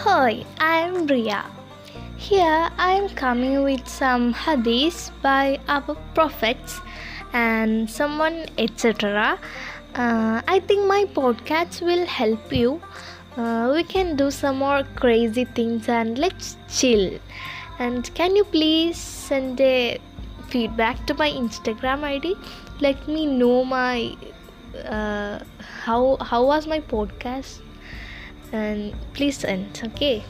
Hi, I am Ria. Here I am coming with some hadiths by our prophets and someone etc. Uh, I think my podcast will help you. Uh, we can do some more crazy things and let's chill. And can you please send a feedback to my Instagram ID? Let me know my uh, how how was my podcast and please send okay